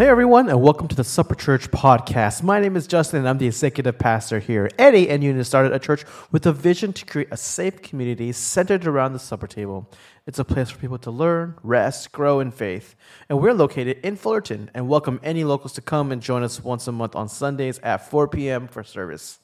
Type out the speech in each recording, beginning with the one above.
Hey everyone, and welcome to the Supper Church podcast. My name is Justin, and I'm the executive pastor here. Eddie and Eunice started a church with a vision to create a safe community centered around the supper table. It's a place for people to learn, rest, grow in faith. And we're located in Fullerton and welcome any locals to come and join us once a month on Sundays at 4 p.m. for service.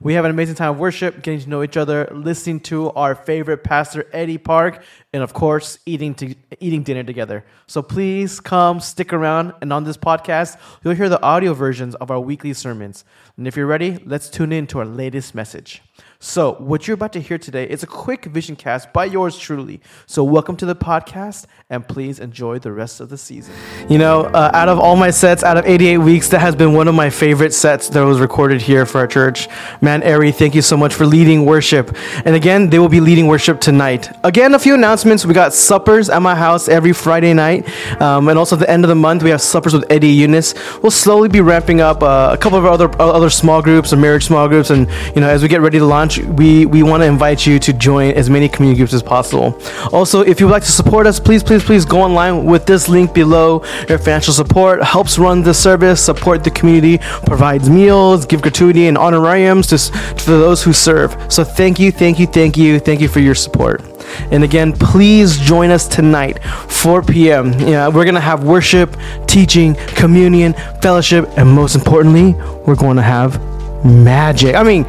We have an amazing time of worship, getting to know each other, listening to our favorite pastor, Eddie Park, and of course, eating, to, eating dinner together. So please come, stick around, and on this podcast, you'll hear the audio versions of our weekly sermons. And if you're ready, let's tune in to our latest message. So, what you're about to hear today is a quick vision cast by yours truly. So, welcome to the podcast, and please enjoy the rest of the season. You know, uh, out of all my sets, out of 88 weeks, that has been one of my favorite sets that was recorded here for our church. Man, Ari, thank you so much for leading worship. And again, they will be leading worship tonight. Again, a few announcements. We got suppers at my house every Friday night, um, and also at the end of the month, we have suppers with Eddie Eunice. We'll slowly be ramping up uh, a couple of other other small groups or marriage small groups, and you know, as we get ready to launch launch, we, we want to invite you to join as many community groups as possible. Also, if you would like to support us, please, please, please go online with this link below. Your financial support helps run the service, support the community, provides meals, give gratuity and honorariums to, to those who serve. So thank you, thank you, thank you, thank you for your support. And again, please join us tonight, 4 p.m. Yeah, we're gonna have worship, teaching, communion, fellowship, and most importantly, we're going to have magic. I mean,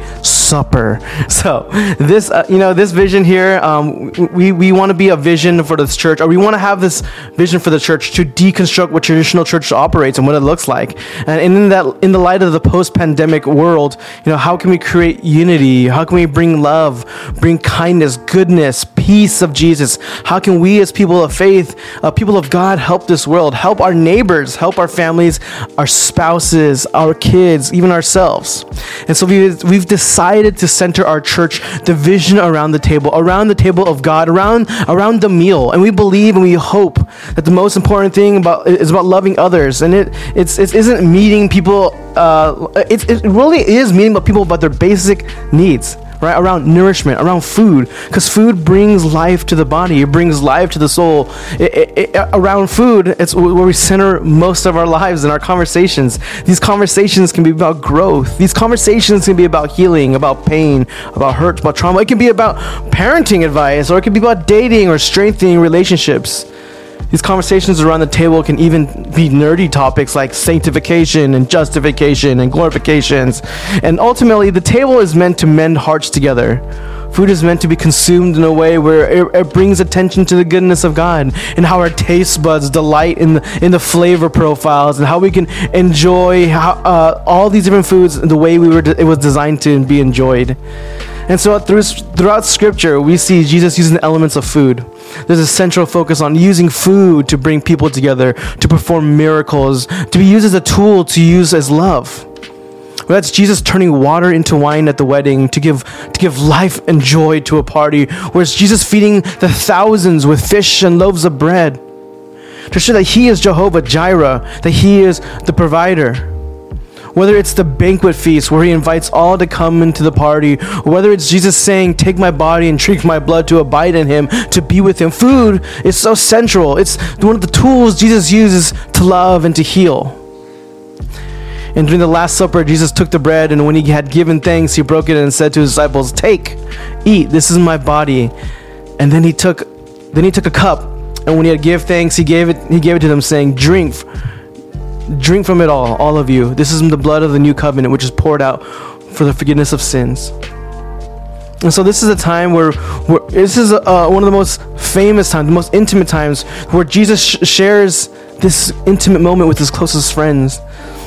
supper. So this, uh, you know, this vision here, um, we we want to be a vision for this church, or we want to have this vision for the church to deconstruct what traditional church operates and what it looks like. And in that, in the light of the post-pandemic world, you know, how can we create unity? How can we bring love, bring kindness, goodness, peace of Jesus? How can we, as people of faith, uh, people of God, help this world, help our neighbors, help our families, our spouses, our kids, even ourselves? And so we've, we've decided to center our church, the vision around the table, around the table of God, around, around the meal. And we believe and we hope that the most important thing about is about loving others. And it, it's, it isn't meeting people, uh, it, it really is meeting people about their basic needs right? Around nourishment, around food, because food brings life to the body, it brings life to the soul. It, it, it, around food, it's where we center most of our lives and our conversations. These conversations can be about growth, these conversations can be about healing, about pain, about hurt, about trauma. It can be about parenting advice, or it can be about dating or strengthening relationships. These conversations around the table can even be nerdy topics like sanctification and justification and glorifications. And ultimately, the table is meant to mend hearts together. Food is meant to be consumed in a way where it, it, brings attention to the goodness of God and how our taste buds delight in the, in the flavor profiles and how we can enjoy how, uh, all these different foods the way we were de- it was designed to be enjoyed. And so through, throughout Scripture, we see Jesus using the elements of food. There's a central focus on using food to bring people together, to perform miracles, to be used as a tool to use as love. Well, that's Jesus turning water into wine at the wedding to give, to give life and joy to a party. Whereas Jesus feeding the thousands with fish and loaves of bread to show that He is Jehovah Jireh, that He is the provider. Whether it's the banquet feast where he invites all to come into the party, or whether it's Jesus saying, Take my body and drink my blood to abide in him, to be with him. Food is so central. It's one of the tools Jesus uses to love and to heal. And during the Last Supper, Jesus took the bread, and when he had given thanks, he broke it and said to his disciples, Take, eat, this is my body. And then he took then he took a cup, and when he had given thanks, he gave it he gave it to them, saying, Drink Drink from it all, all of you. This is the blood of the new covenant, which is poured out for the forgiveness of sins. And so this is a time where, where this is uh, one of the most famous times, the most intimate times, where Jesus sh- shares this intimate moment with his closest friends.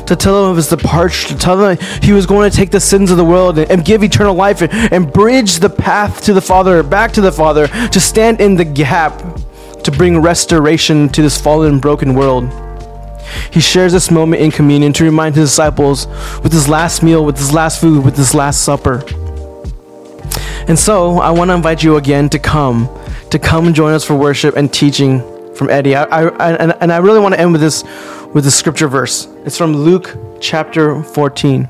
To tell them of his departure, to tell them he was going to take the sins of the world and, and give eternal life and, and bridge the path to the Father, back to the Father, to stand in the gap, to bring restoration to this fallen, broken world. He shares this moment in communion to remind his disciples with his last meal, with his last food, with his last supper. And so I want to invite you again to come, to come join us for worship and teaching from Eddie. I, I, and, and I really want to end with this, with the scripture verse. It's from Luke chapter 14.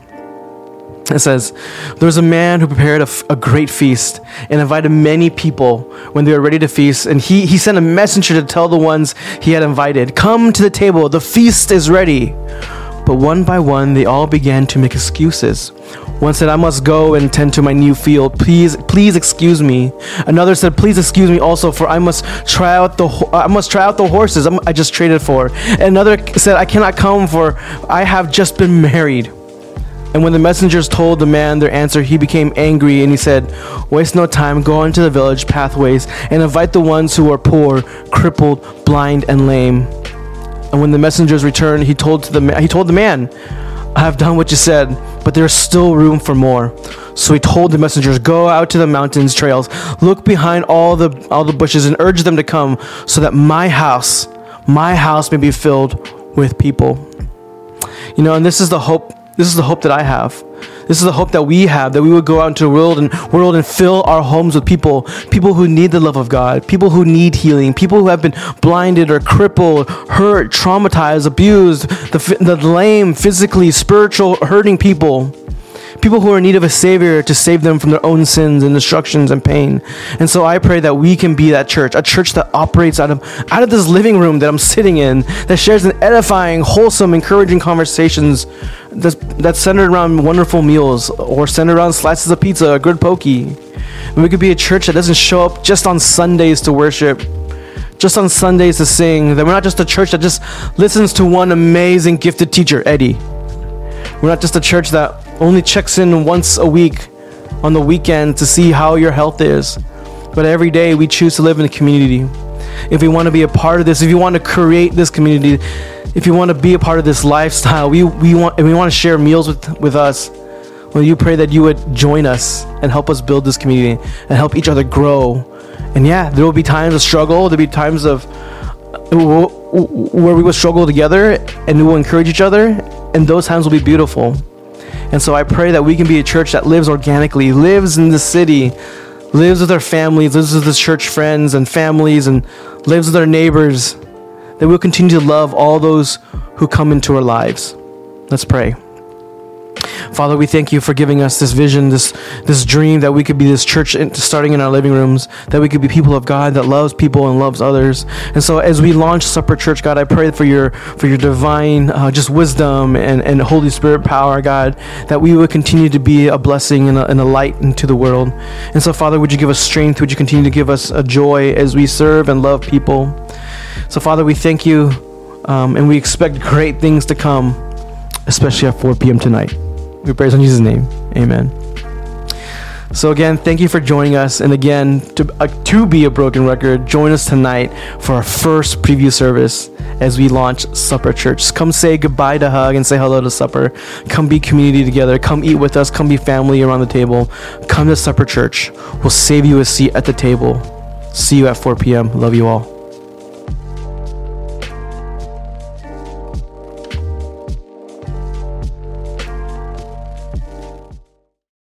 It says, There was a man who prepared a, f- a great feast and invited many people when they were ready to feast. And he, he sent a messenger to tell the ones he had invited, Come to the table, the feast is ready. But one by one, they all began to make excuses. One said, I must go and tend to my new field. Please, please excuse me. Another said, Please excuse me also, for I must try out the ho- I must try out the horses I just traded for. Another said, I cannot come, for I have just been married. And when the messengers told the man their answer, he became angry and he said, Waste no time, go into the village pathways and invite the ones who are poor, crippled, blind, and lame. And when the messengers returned, he told, to the, ma- he told the man, I have done what you said, but there's still room for more. So he told the messengers, Go out to the mountains, trails, look behind all the, all the bushes, and urge them to come, so that my house, my house may be filled with people. You know, and this is the hope. This is the hope that I have. This is the hope that we have that we would go out into the world and world and fill our homes with people, people who need the love of God, people who need healing, people who have been blinded or crippled, hurt, traumatized, abused, the, the lame, physically, spiritual, hurting people people who are in need of a savior to save them from their own sins and destructions and pain. And so I pray that we can be that church, a church that operates out of out of this living room that I'm sitting in, that shares an edifying, wholesome, encouraging conversations that's that's centered around wonderful meals or centered around slices of pizza, a good poke. We could be a church that doesn't show up just on Sundays to worship. Just on Sundays to sing, that we're not just a church that just listens to one amazing gifted teacher, Eddie. We're not just a church that only checks in once a week on the weekend to see how your health is. But every day we choose to live in a community. If we want to be a part of this, if you want to create this community, if you want to be a part of this lifestyle, we, we want and we want to share meals with, with us. Will you pray that you would join us and help us build this community and help each other grow? And yeah, there will be times of struggle. There'll be times of uh, where we will struggle together and we will encourage each other, and those times will be beautiful. And so I pray that we can be a church that lives organically, lives in the city, lives with our families, lives with the church friends and families, and lives with our neighbors. That we'll continue to love all those who come into our lives. Let's pray. Father, we thank you for giving us this vision, this this dream that we could be this church in, starting in our living rooms, that we could be people of God that loves people and loves others. And so, as we launch Supper Church, God, I pray for your for your divine uh, just wisdom and, and Holy Spirit power, God, that we would continue to be a blessing and a, and a light into the world. And so, Father, would you give us strength? Would you continue to give us a joy as we serve and love people? So, Father, we thank you, um, and we expect great things to come, especially at 4 p.m. tonight. We praise in Jesus' name. Amen. So again, thank you for joining us. And again, to, uh, to be a broken record, join us tonight for our first preview service as we launch Supper Church. Come say goodbye to Hug and say hello to Supper. Come be community together. Come eat with us. Come be family around the table. Come to Supper Church. We'll save you a seat at the table. See you at 4 p.m. Love you all.